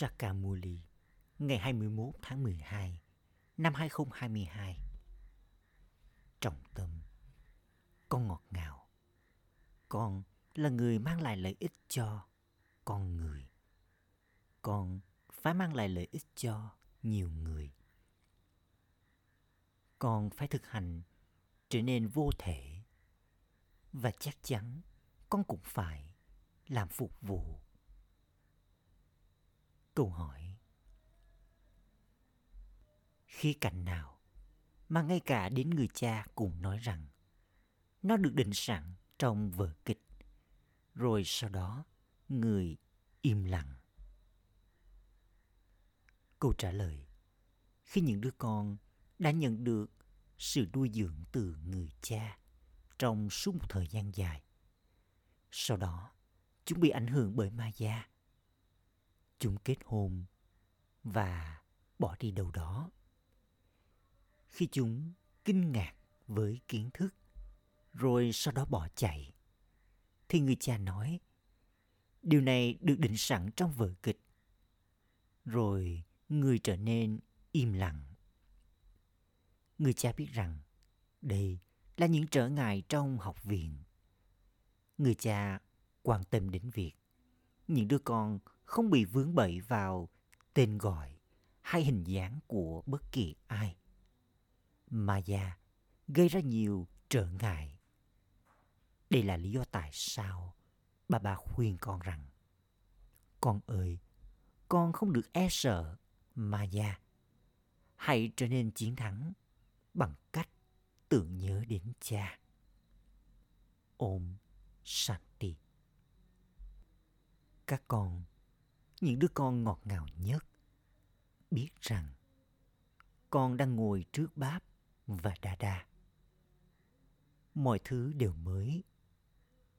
Sakamuli, ngày 21 tháng 12 năm 2022. Trọng tâm, Con ngọt ngào Con là người mang lại lợi ích cho con người. Con phải mang lại lợi ích cho nhiều người. Con phải thực hành trở nên vô thể và chắc chắn con cũng phải làm phục vụ câu hỏi. Khi cảnh nào mà ngay cả đến người cha cũng nói rằng nó được định sẵn trong vở kịch, rồi sau đó người im lặng? Câu trả lời, khi những đứa con đã nhận được sự nuôi dưỡng từ người cha trong suốt một thời gian dài, sau đó chúng bị ảnh hưởng bởi ma gia chúng kết hôn và bỏ đi đâu đó. Khi chúng kinh ngạc với kiến thức, rồi sau đó bỏ chạy, thì người cha nói, điều này được định sẵn trong vở kịch. Rồi người trở nên im lặng. Người cha biết rằng đây là những trở ngại trong học viện. Người cha quan tâm đến việc những đứa con không bị vướng bậy vào tên gọi hay hình dáng của bất kỳ ai. Maya gây ra nhiều trở ngại. Đây là lý do tại sao bà bà khuyên con rằng Con ơi, con không được e sợ Maya. Hãy trở nên chiến thắng bằng cách tưởng nhớ đến cha. Ôm Shanti. Các con những đứa con ngọt ngào nhất biết rằng con đang ngồi trước báp và đa đa. Mọi thứ đều mới.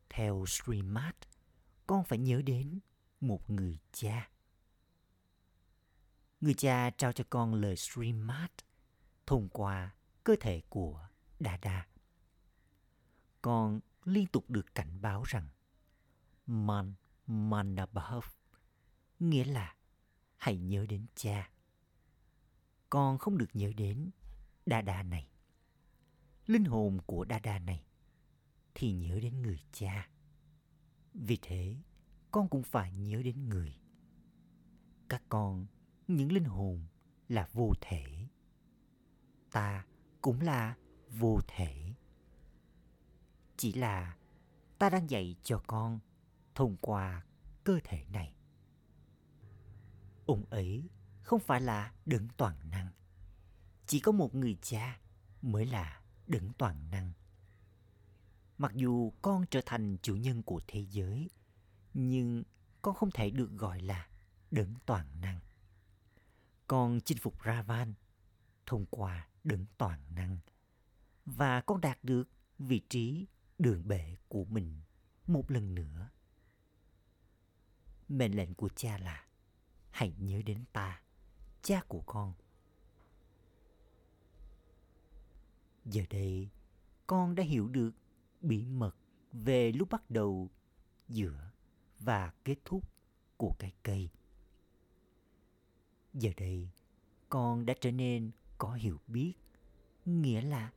Theo Srimad, con phải nhớ đến một người cha. Người cha trao cho con lời Srimad thông qua cơ thể của Đa Đa. Con liên tục được cảnh báo rằng Man Manabhav nghĩa là hãy nhớ đến cha. Con không được nhớ đến Đa Đa này. Linh hồn của Đa Đa này thì nhớ đến người cha. Vì thế, con cũng phải nhớ đến người. Các con, những linh hồn là vô thể. Ta cũng là vô thể. Chỉ là ta đang dạy cho con thông qua cơ thể này ông ấy không phải là đấng toàn năng. Chỉ có một người cha mới là đấng toàn năng. Mặc dù con trở thành chủ nhân của thế giới, nhưng con không thể được gọi là đấng toàn năng. Con chinh phục Ravan thông qua đấng toàn năng và con đạt được vị trí đường bệ của mình một lần nữa. Mệnh lệnh của cha là hãy nhớ đến ta, cha của con. Giờ đây, con đã hiểu được bí mật về lúc bắt đầu, giữa và kết thúc của cái cây. Giờ đây, con đã trở nên có hiểu biết, nghĩa là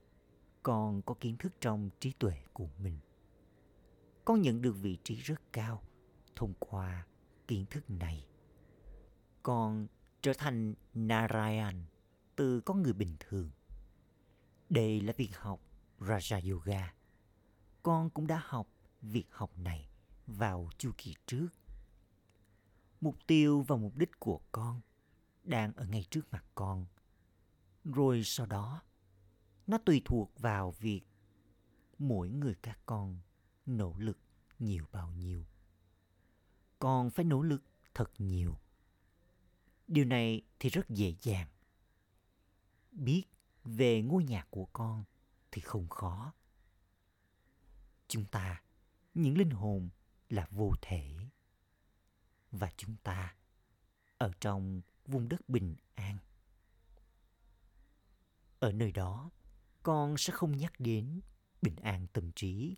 con có kiến thức trong trí tuệ của mình. Con nhận được vị trí rất cao thông qua kiến thức này con trở thành Narayan từ con người bình thường. Đây là việc học Raja Yoga. Con cũng đã học việc học này vào chu kỳ trước. Mục tiêu và mục đích của con đang ở ngay trước mặt con. Rồi sau đó, nó tùy thuộc vào việc mỗi người các con nỗ lực nhiều bao nhiêu. Con phải nỗ lực thật nhiều Điều này thì rất dễ dàng. Biết về ngôi nhà của con thì không khó. Chúng ta, những linh hồn là vô thể. Và chúng ta ở trong vùng đất bình an. Ở nơi đó, con sẽ không nhắc đến bình an tâm trí.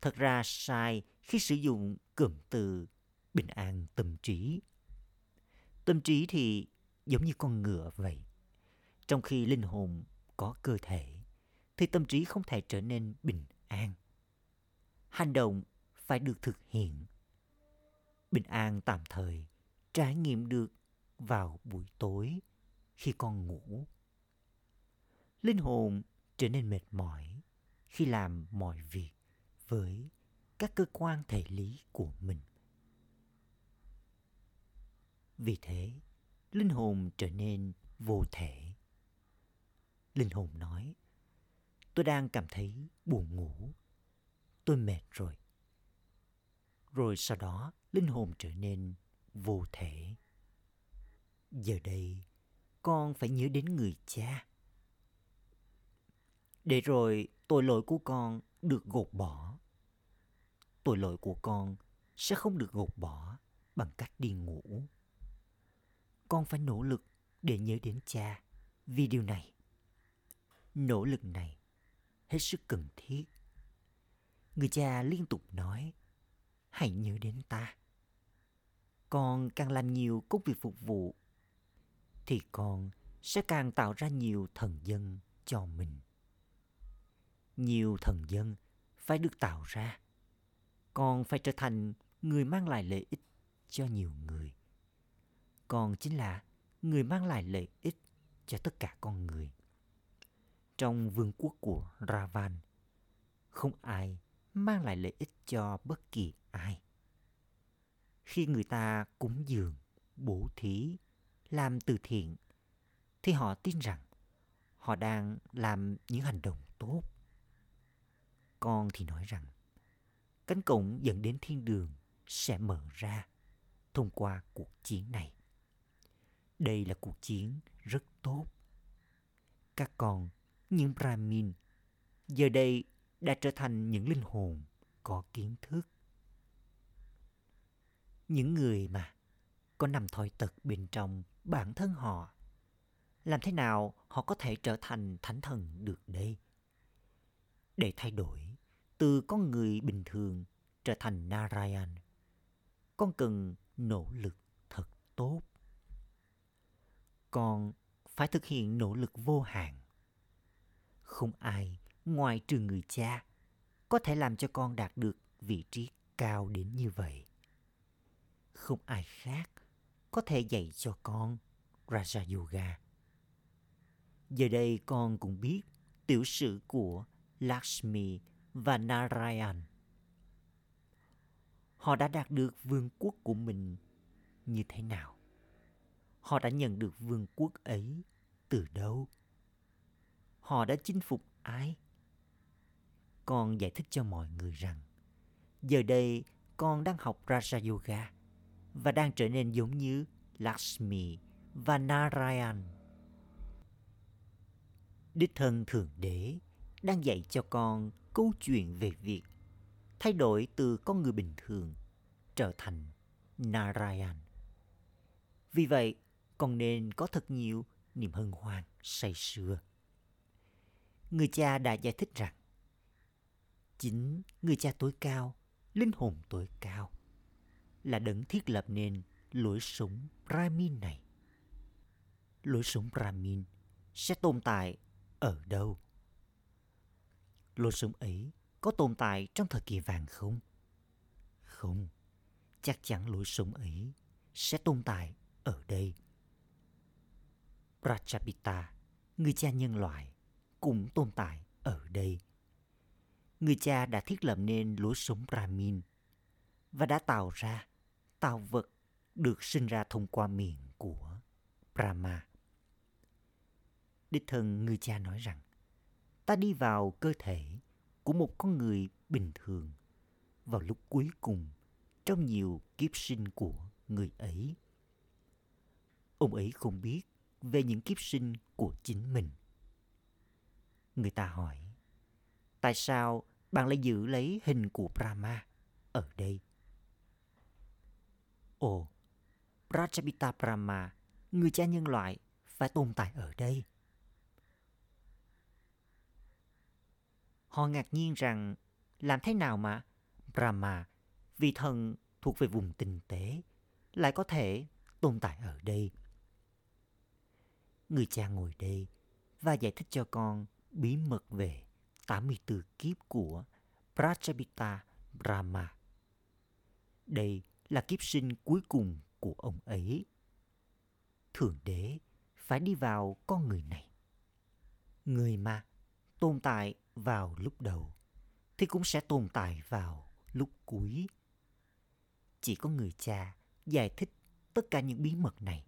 Thật ra sai khi sử dụng cụm từ bình an tâm trí Tâm trí thì giống như con ngựa vậy. Trong khi linh hồn có cơ thể, thì tâm trí không thể trở nên bình an. Hành động phải được thực hiện. Bình an tạm thời trải nghiệm được vào buổi tối khi con ngủ. Linh hồn trở nên mệt mỏi khi làm mọi việc với các cơ quan thể lý của mình. Vì thế, linh hồn trở nên vô thể. Linh hồn nói, tôi đang cảm thấy buồn ngủ. Tôi mệt rồi. Rồi sau đó, linh hồn trở nên vô thể. Giờ đây, con phải nhớ đến người cha. Để rồi tội lỗi của con được gột bỏ. Tội lỗi của con sẽ không được gột bỏ bằng cách đi ngủ. Con phải nỗ lực để nhớ đến cha vì điều này. Nỗ lực này hết sức cần thiết. Người cha liên tục nói, hãy nhớ đến ta. Con càng làm nhiều công việc phục vụ, thì con sẽ càng tạo ra nhiều thần dân cho mình. Nhiều thần dân phải được tạo ra. Con phải trở thành người mang lại lợi ích cho nhiều người. Con chính là người mang lại lợi ích cho tất cả con người. Trong vương quốc của Ravan, không ai mang lại lợi ích cho bất kỳ ai. Khi người ta cúng dường, bố thí, làm từ thiện, thì họ tin rằng họ đang làm những hành động tốt. Con thì nói rằng cánh cổng dẫn đến thiên đường sẽ mở ra thông qua cuộc chiến này. Đây là cuộc chiến rất tốt. Các con, những Brahmin, giờ đây đã trở thành những linh hồn có kiến thức. Những người mà có nằm thói tật bên trong bản thân họ. Làm thế nào họ có thể trở thành thánh thần được đây? Để thay đổi từ con người bình thường trở thành Narayan, con cần nỗ lực thật tốt. Con phải thực hiện nỗ lực vô hạn. Không ai ngoài trừ người cha có thể làm cho con đạt được vị trí cao đến như vậy. Không ai khác có thể dạy cho con Raja Yoga. Giờ đây con cũng biết tiểu sử của Lakshmi và Narayan. Họ đã đạt được vương quốc của mình như thế nào? Họ đã nhận được vương quốc ấy từ đâu? Họ đã chinh phục ai? Con giải thích cho mọi người rằng giờ đây con đang học Raja Yoga và đang trở nên giống như Lakshmi và Narayan. Đích thân Thượng Đế đang dạy cho con câu chuyện về việc thay đổi từ con người bình thường trở thành Narayan. Vì vậy, còn nên có thật nhiều niềm hân hoan say sưa. Người cha đã giải thích rằng chính người cha tối cao, linh hồn tối cao là đấng thiết lập nên lối sống Brahmin này. Lối sống Brahmin sẽ tồn tại ở đâu? Lối sống ấy có tồn tại trong thời kỳ vàng không? Không, chắc chắn lối sống ấy sẽ tồn tại ở đây. Prajapita, người cha nhân loại, cũng tồn tại ở đây. Người cha đã thiết lập nên lối sống Brahmin và đã tạo ra tạo vật được sinh ra thông qua miệng của Brahma. Đích thân người cha nói rằng, ta đi vào cơ thể của một con người bình thường vào lúc cuối cùng trong nhiều kiếp sinh của người ấy. Ông ấy không biết về những kiếp sinh của chính mình. Người ta hỏi, tại sao bạn lại giữ lấy hình của Brahma ở đây? Ồ, Prajapita Brahma, người cha nhân loại, phải tồn tại ở đây. Họ ngạc nhiên rằng làm thế nào mà Brahma, vị thần thuộc về vùng tinh tế, lại có thể tồn tại ở đây. Người cha ngồi đây và giải thích cho con bí mật về 84 kiếp của Prajapita Brahma. Đây là kiếp sinh cuối cùng của ông ấy. Thượng đế phải đi vào con người này. Người mà tồn tại vào lúc đầu thì cũng sẽ tồn tại vào lúc cuối. Chỉ có người cha giải thích tất cả những bí mật này.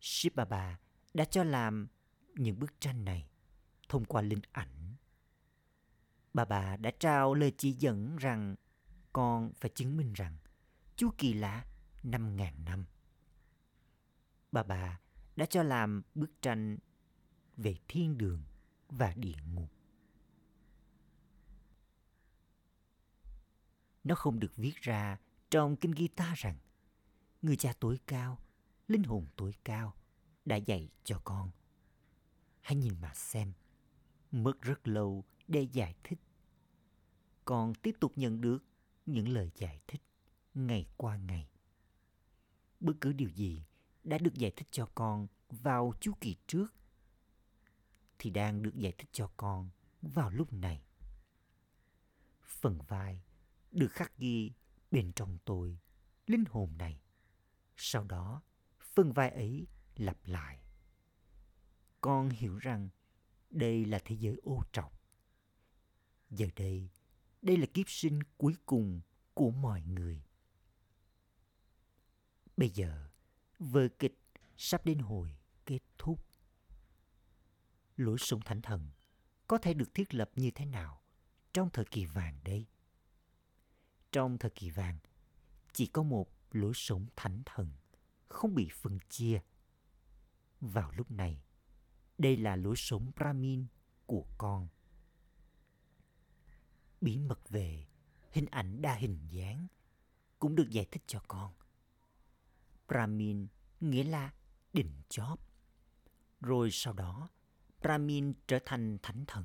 Shiv Baba đã cho làm những bức tranh này thông qua linh ảnh. Bà bà đã trao lời chỉ dẫn rằng con phải chứng minh rằng chú kỳ lạ 5.000 năm. Bà bà đã cho làm bức tranh về thiên đường và địa ngục. Nó không được viết ra trong kinh Gita rằng người cha tối cao, linh hồn tối cao đã dạy cho con. Hãy nhìn mà xem, mất rất lâu để giải thích. Con tiếp tục nhận được những lời giải thích ngày qua ngày. Bất cứ điều gì đã được giải thích cho con vào chu kỳ trước thì đang được giải thích cho con vào lúc này. Phần vai được khắc ghi bên trong tôi, linh hồn này. Sau đó, phần vai ấy lặp lại. Con hiểu rằng đây là thế giới ô trọc. Giờ đây, đây là kiếp sinh cuối cùng của mọi người. Bây giờ, vở kịch sắp đến hồi kết thúc. Lối sống thánh thần có thể được thiết lập như thế nào trong thời kỳ vàng đây? Trong thời kỳ vàng, chỉ có một lối sống thánh thần, không bị phân chia. Vào lúc này, đây là lối sống Brahmin của con. Bí mật về hình ảnh đa hình dáng cũng được giải thích cho con. Brahmin nghĩa là đỉnh chóp. Rồi sau đó, Brahmin trở thành thánh thần.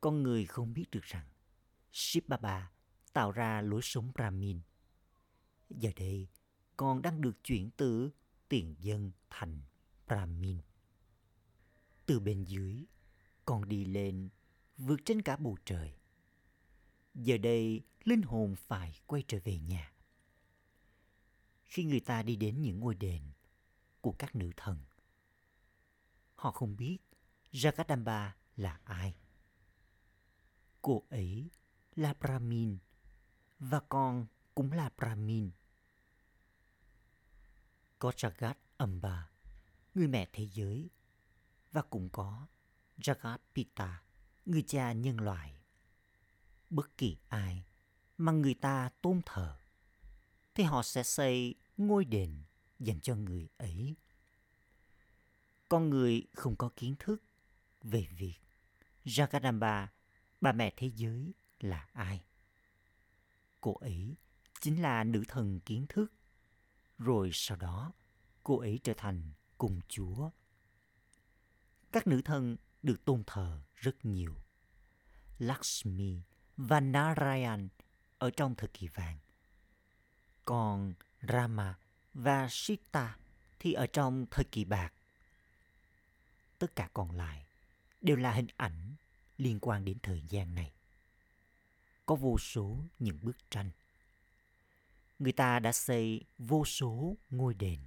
Con người không biết được rằng Shiv Baba tạo ra lối sống Brahmin. Giờ đây, con đang được chuyển từ tiền dân thành Brahmin. Từ bên dưới, con đi lên, vượt trên cả bầu trời. Giờ đây, linh hồn phải quay trở về nhà. Khi người ta đi đến những ngôi đền của các nữ thần, họ không biết Jagadamba là ai. Cô ấy là Brahmin và con cũng là Brahmin. Có Jagat Amba, người mẹ thế giới, và cũng có Jagat Pita, người cha nhân loại. Bất kỳ ai mà người ta tôn thờ, thì họ sẽ xây ngôi đền dành cho người ấy. Con người không có kiến thức về việc Jagadamba, bà mẹ thế giới, là ai. Cô ấy chính là nữ thần kiến thức. Rồi sau đó, cô ấy trở thành cung chúa. Các nữ thần được tôn thờ rất nhiều. Lakshmi và Narayan ở trong thời kỳ vàng. Còn Rama và Sita thì ở trong thời kỳ bạc. Tất cả còn lại đều là hình ảnh liên quan đến thời gian này có vô số những bức tranh. Người ta đã xây vô số ngôi đền.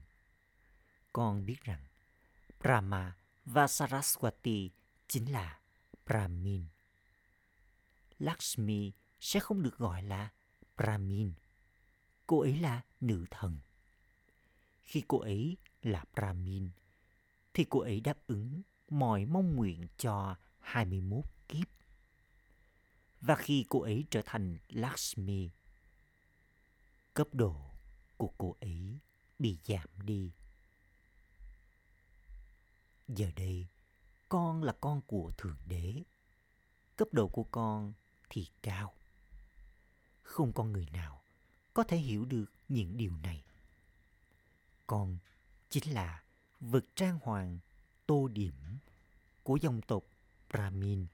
Con biết rằng Brahma và Saraswati chính là Brahmin. Lakshmi sẽ không được gọi là Brahmin. Cô ấy là nữ thần. Khi cô ấy là Brahmin, thì cô ấy đáp ứng mọi mong nguyện cho 21 kiếp và khi cô ấy trở thành Lakshmi, cấp độ của cô ấy bị giảm đi. Giờ đây, con là con của Thượng Đế. Cấp độ của con thì cao. Không con người nào có thể hiểu được những điều này. Con chính là vật trang hoàng tô điểm của dòng tộc Brahmin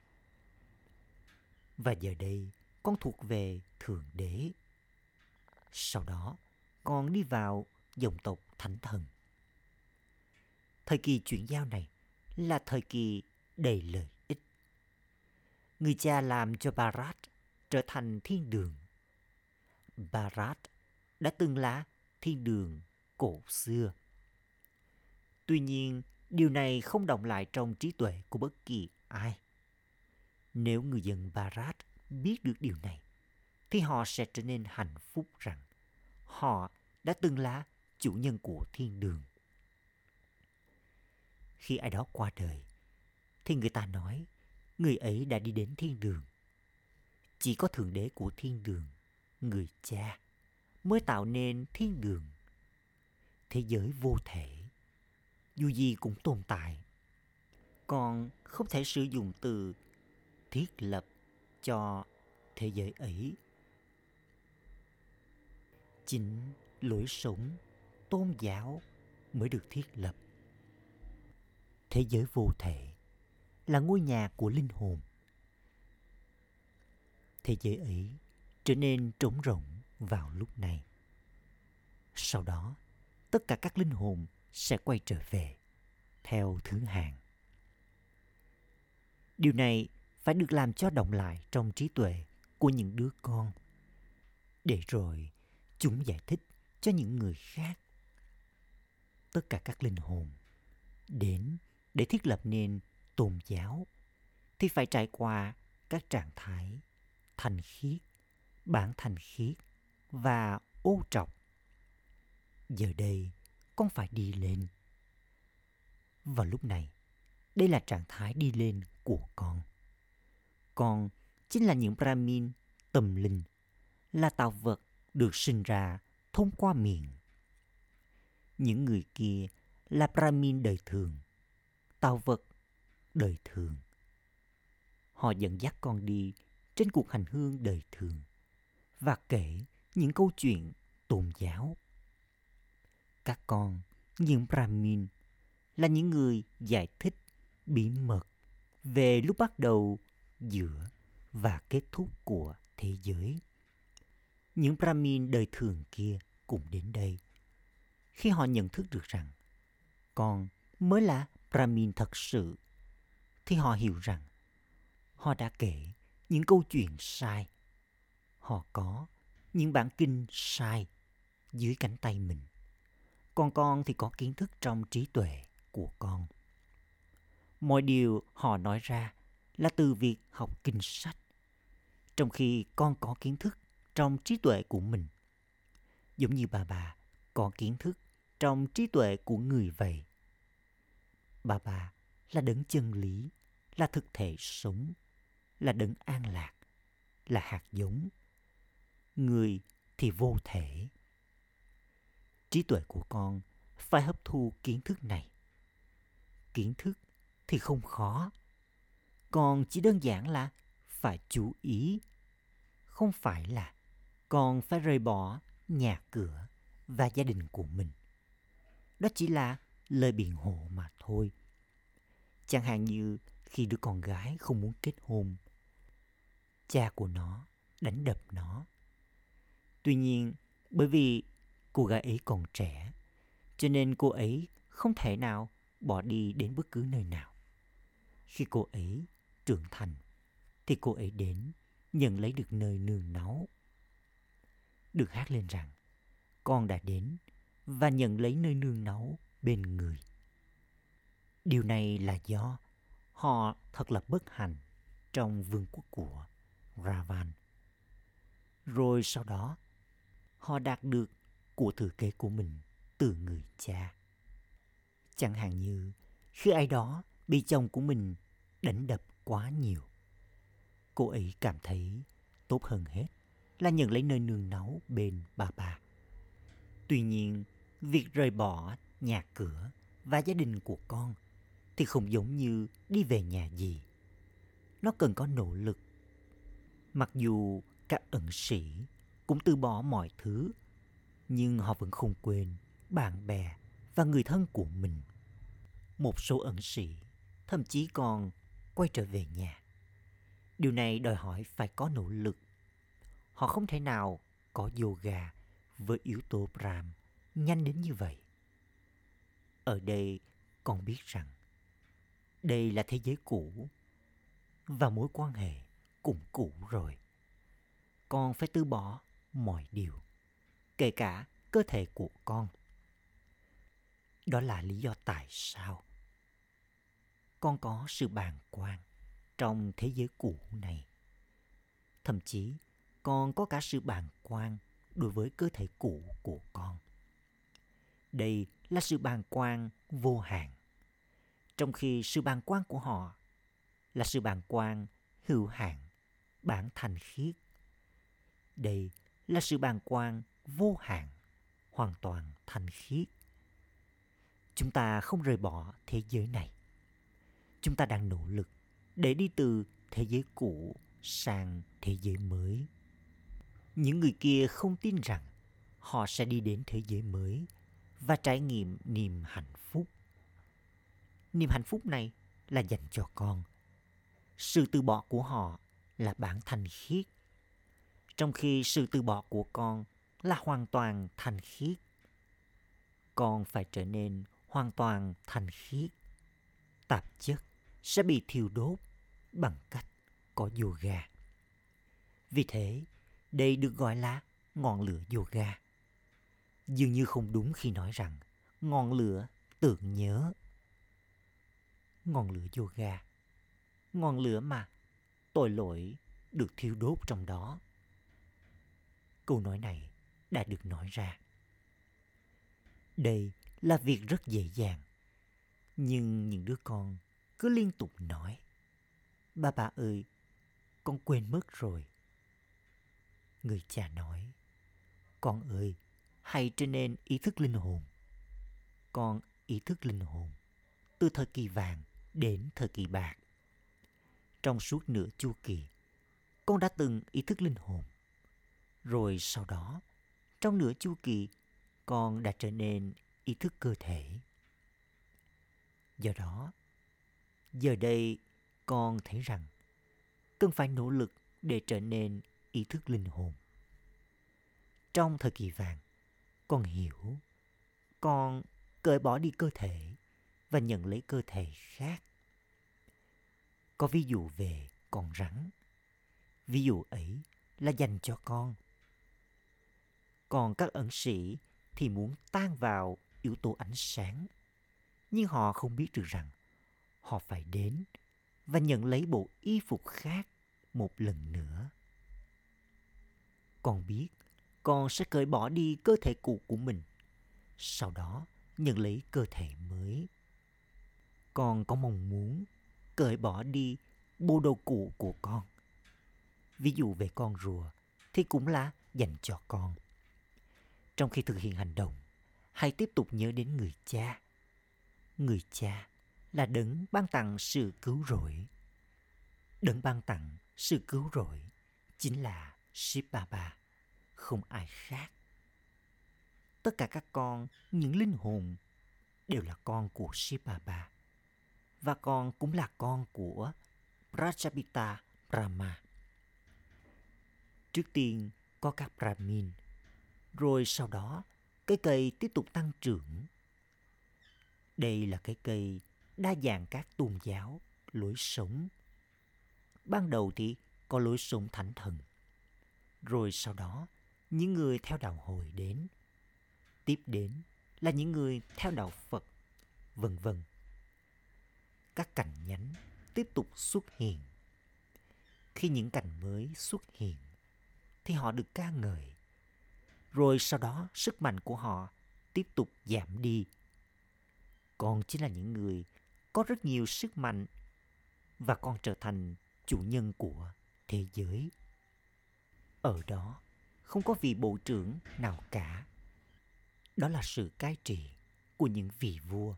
và giờ đây con thuộc về Thượng Đế. Sau đó, còn đi vào dòng tộc thánh thần. Thời kỳ chuyển giao này là thời kỳ đầy lợi ích. Người cha làm cho Barat trở thành thiên đường. Barat đã từng là thiên đường cổ xưa. Tuy nhiên, điều này không động lại trong trí tuệ của bất kỳ ai. Nếu người dân Barat biết được điều này, thì họ sẽ trở nên hạnh phúc rằng họ đã từng là chủ nhân của thiên đường. Khi ai đó qua đời, thì người ta nói người ấy đã đi đến thiên đường. Chỉ có Thượng Đế của thiên đường, người cha, mới tạo nên thiên đường. Thế giới vô thể, dù gì cũng tồn tại. Còn không thể sử dụng từ thiết lập cho thế giới ấy. Chính lối sống tôn giáo mới được thiết lập. Thế giới vô thể là ngôi nhà của linh hồn. Thế giới ấy trở nên trống rỗng vào lúc này. Sau đó, tất cả các linh hồn sẽ quay trở về theo thứ hạng. Điều này phải được làm cho động lại trong trí tuệ của những đứa con để rồi chúng giải thích cho những người khác tất cả các linh hồn đến để thiết lập nên tôn giáo thì phải trải qua các trạng thái thành khiết, bản thành khiết và ô trọc. Giờ đây, con phải đi lên. và lúc này, đây là trạng thái đi lên của con. Con chính là những Brahmin tâm linh, là tạo vật được sinh ra thông qua miệng. Những người kia là Brahmin đời thường, tạo vật đời thường. Họ dẫn dắt con đi trên cuộc hành hương đời thường và kể những câu chuyện tôn giáo. Các con, những Brahmin, là những người giải thích bí mật về lúc bắt đầu, giữa và kết thúc của thế giới. Những Brahmin đời thường kia cũng đến đây. Khi họ nhận thức được rằng con mới là Brahmin thật sự, thì họ hiểu rằng họ đã kể những câu chuyện sai. Họ có những bản kinh sai dưới cánh tay mình. Còn con thì có kiến thức trong trí tuệ của con. Mọi điều họ nói ra là từ việc học kinh sách. Trong khi con có kiến thức trong trí tuệ của mình. Giống như bà bà có kiến thức trong trí tuệ của người vậy. Bà bà là đấng chân lý, là thực thể sống, là đấng an lạc, là hạt giống. Người thì vô thể. Trí tuệ của con phải hấp thu kiến thức này. Kiến thức thì không khó. Còn chỉ đơn giản là phải chú ý. Không phải là con phải rời bỏ nhà cửa và gia đình của mình. Đó chỉ là lời biện hộ mà thôi. Chẳng hạn như khi đứa con gái không muốn kết hôn, cha của nó đánh đập nó. Tuy nhiên, bởi vì cô gái ấy còn trẻ, cho nên cô ấy không thể nào bỏ đi đến bất cứ nơi nào. Khi cô ấy trưởng thành, thì cô ấy đến nhận lấy được nơi nương náu. Được hát lên rằng, con đã đến và nhận lấy nơi nương náu bên người. Điều này là do họ thật là bất hạnh trong vương quốc của Ravan. Rồi sau đó, họ đạt được của thừa kế của mình từ người cha. Chẳng hạn như khi ai đó bị chồng của mình đánh đập quá nhiều. Cô ấy cảm thấy tốt hơn hết là nhận lấy nơi nương náu bên bà bà. Tuy nhiên, việc rời bỏ nhà cửa và gia đình của con thì không giống như đi về nhà gì. Nó cần có nỗ lực. Mặc dù các ẩn sĩ cũng từ bỏ mọi thứ, nhưng họ vẫn không quên bạn bè và người thân của mình. Một số ẩn sĩ thậm chí còn quay trở về nhà. Điều này đòi hỏi phải có nỗ lực. Họ không thể nào có yoga với yếu tố Brahm nhanh đến như vậy? Ở đây con biết rằng đây là thế giới cũ và mối quan hệ cũng cũ rồi. Con phải từ bỏ mọi điều, kể cả cơ thể của con. Đó là lý do tại sao con có sự bàng quan trong thế giới cũ này. Thậm chí, con có cả sự bàng quan đối với cơ thể cũ của con. Đây là sự bàng quan vô hạn. Trong khi sự bàng quan của họ là sự bàng quan hữu hạn, bản thành khiết. Đây là sự bàng quan vô hạn, hoàn toàn thành khiết. Chúng ta không rời bỏ thế giới này. Chúng ta đang nỗ lực để đi từ thế giới cũ sang thế giới mới. Những người kia không tin rằng họ sẽ đi đến thế giới mới và trải nghiệm niềm hạnh phúc. Niềm hạnh phúc này là dành cho con. Sự từ bỏ của họ là bản thanh khiết. Trong khi sự từ bỏ của con là hoàn toàn thanh khiết. Con phải trở nên hoàn toàn thanh khiết. Tạp chất sẽ bị thiêu đốt bằng cách có yoga. Vì thế, đây được gọi là ngọn lửa yoga. Dường như không đúng khi nói rằng ngọn lửa tưởng nhớ. Ngọn lửa yoga. Ngọn lửa mà tội lỗi được thiêu đốt trong đó. Câu nói này đã được nói ra. Đây là việc rất dễ dàng. Nhưng những đứa con cứ liên tục nói. Ba bà ơi, con quên mất rồi. Người cha nói, con ơi, hãy trở nên ý thức linh hồn. Con ý thức linh hồn từ thời kỳ vàng đến thời kỳ bạc. Trong suốt nửa chu kỳ, con đã từng ý thức linh hồn. Rồi sau đó, trong nửa chu kỳ, con đã trở nên ý thức cơ thể. Do đó, giờ đây con thấy rằng cần phải nỗ lực để trở nên ý thức linh hồn. Trong thời kỳ vàng, con hiểu, con cởi bỏ đi cơ thể và nhận lấy cơ thể khác. Có ví dụ về con rắn. Ví dụ ấy là dành cho con. Còn các ẩn sĩ thì muốn tan vào yếu tố ánh sáng. Nhưng họ không biết được rằng họ phải đến và nhận lấy bộ y phục khác một lần nữa. Con biết con sẽ cởi bỏ đi cơ thể cũ của mình. Sau đó nhận lấy cơ thể mới. Con có mong muốn cởi bỏ đi bộ đồ cũ của con. Ví dụ về con rùa thì cũng là dành cho con. Trong khi thực hiện hành động, hãy tiếp tục nhớ đến người cha. Người cha là đấng ban tặng sự cứu rỗi. Đấng ban tặng sự cứu rỗi chính là Ship Baba, không ai khác. Tất cả các con, những linh hồn đều là con của Ship Baba. Và con cũng là con của Prajapita Brahma. Trước tiên có các Brahmin, rồi sau đó cái cây tiếp tục tăng trưởng. Đây là cái cây đa dạng các tôn giáo, lối sống. Ban đầu thì có lối sống thánh thần. Rồi sau đó, những người theo đạo hồi đến. Tiếp đến là những người theo đạo Phật, vân vân. Các cành nhánh tiếp tục xuất hiện. Khi những cành mới xuất hiện, thì họ được ca ngợi. Rồi sau đó sức mạnh của họ tiếp tục giảm đi. Còn chính là những người có rất nhiều sức mạnh và con trở thành chủ nhân của thế giới. Ở đó không có vị bộ trưởng nào cả. Đó là sự cai trị của những vị vua.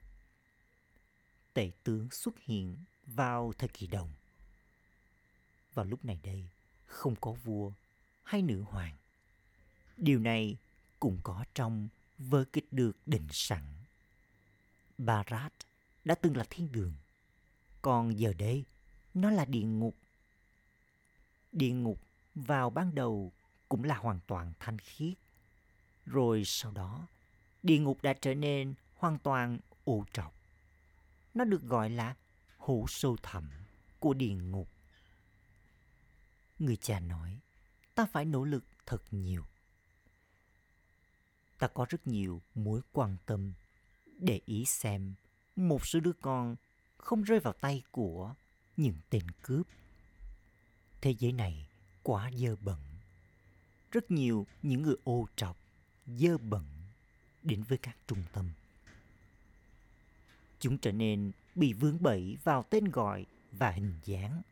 Tể tướng xuất hiện vào thời kỳ đồng. Vào lúc này đây, không có vua hay nữ hoàng. Điều này cũng có trong vở kịch được định sẵn. Barat đã từng là thiên đường. Còn giờ đây, nó là địa ngục. Địa ngục vào ban đầu cũng là hoàn toàn thanh khiết. Rồi sau đó, địa ngục đã trở nên hoàn toàn ô trọc. Nó được gọi là hố sâu thẳm của địa ngục. Người cha nói, ta phải nỗ lực thật nhiều. Ta có rất nhiều mối quan tâm để ý xem một số đứa con không rơi vào tay của những tên cướp. Thế giới này quá dơ bẩn. Rất nhiều những người ô trọc, dơ bẩn đến với các trung tâm. Chúng trở nên bị vướng bẫy vào tên gọi và hình dáng.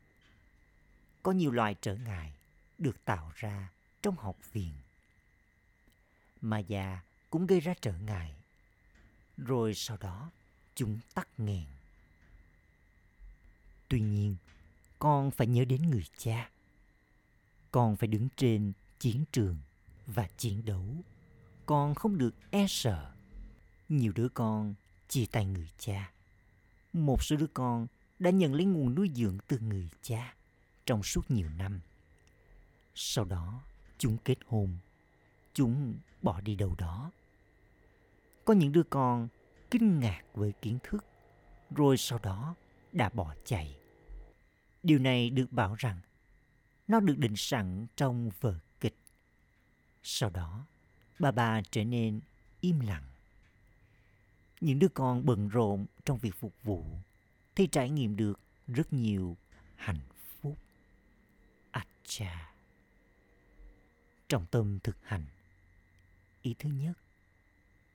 Có nhiều loại trở ngại được tạo ra trong học viện. Mà già cũng gây ra trở ngại. Rồi sau đó chúng tắt nghẹn. Tuy nhiên, con phải nhớ đến người cha. Con phải đứng trên chiến trường và chiến đấu. Con không được e sợ. Nhiều đứa con chia tay người cha. Một số đứa con đã nhận lấy nguồn nuôi dưỡng từ người cha trong suốt nhiều năm. Sau đó, chúng kết hôn. Chúng bỏ đi đâu đó. Có những đứa con kinh ngạc với kiến thức, rồi sau đó đã bỏ chạy. Điều này được bảo rằng nó được định sẵn trong vở kịch. Sau đó, bà bà trở nên im lặng. Những đứa con bận rộn trong việc phục vụ thì trải nghiệm được rất nhiều hạnh phúc. Acha, cha. Trọng tâm thực hành. Ý thứ nhất,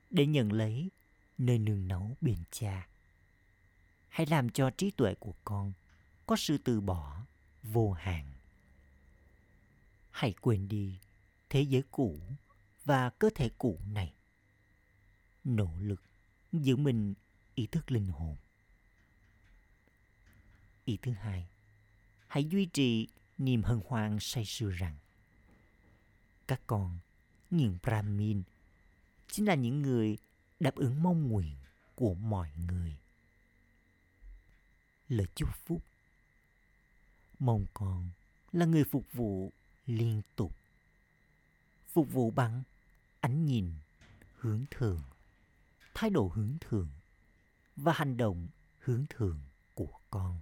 để nhận lấy nơi nương nấu bên cha. Hãy làm cho trí tuệ của con có sự từ bỏ vô hạn. Hãy quên đi thế giới cũ và cơ thể cũ này. Nỗ lực giữ mình ý thức linh hồn. Ý thứ hai, hãy duy trì niềm hân hoan say sưa rằng các con, những Brahmin, chính là những người đáp ứng mong nguyện của mọi người. Lời chúc phúc Mong con là người phục vụ liên tục. Phục vụ bằng ánh nhìn hướng thường, thái độ hướng thường và hành động hướng thường của con.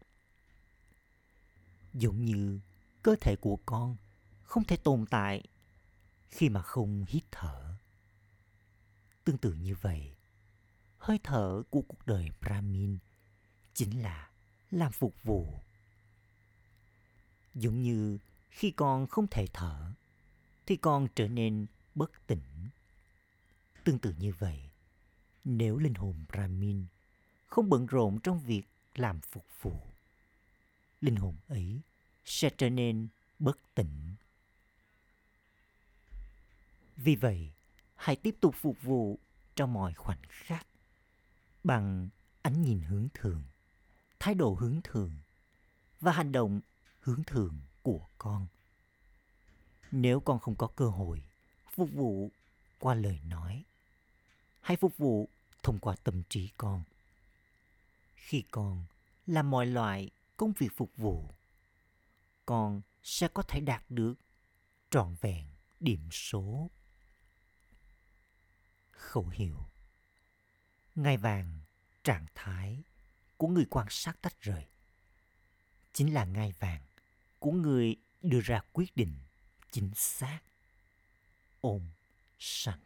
Giống như cơ thể của con không thể tồn tại khi mà không hít thở. Tương tự như vậy, hơi thở của cuộc đời Brahmin chính là làm phục vụ. Giống như khi con không thể thở, thì con trở nên bất tỉnh. Tương tự như vậy, nếu linh hồn Brahmin không bận rộn trong việc làm phục vụ, linh hồn ấy sẽ trở nên bất tỉnh. Vì vậy, hãy tiếp tục phục vụ trong mọi khoảnh khắc bằng ánh nhìn hướng thường, thái độ hướng thường và hành động hướng thường của con. Nếu con không có cơ hội phục vụ qua lời nói, hãy phục vụ thông qua tâm trí con. Khi con làm mọi loại công việc phục vụ, con sẽ có thể đạt được trọn vẹn điểm số. Khẩu hiệu Ngai vàng trạng thái của người quan sát tách rời chính là ngai vàng của người đưa ra quyết định chính xác. Ôm sẵn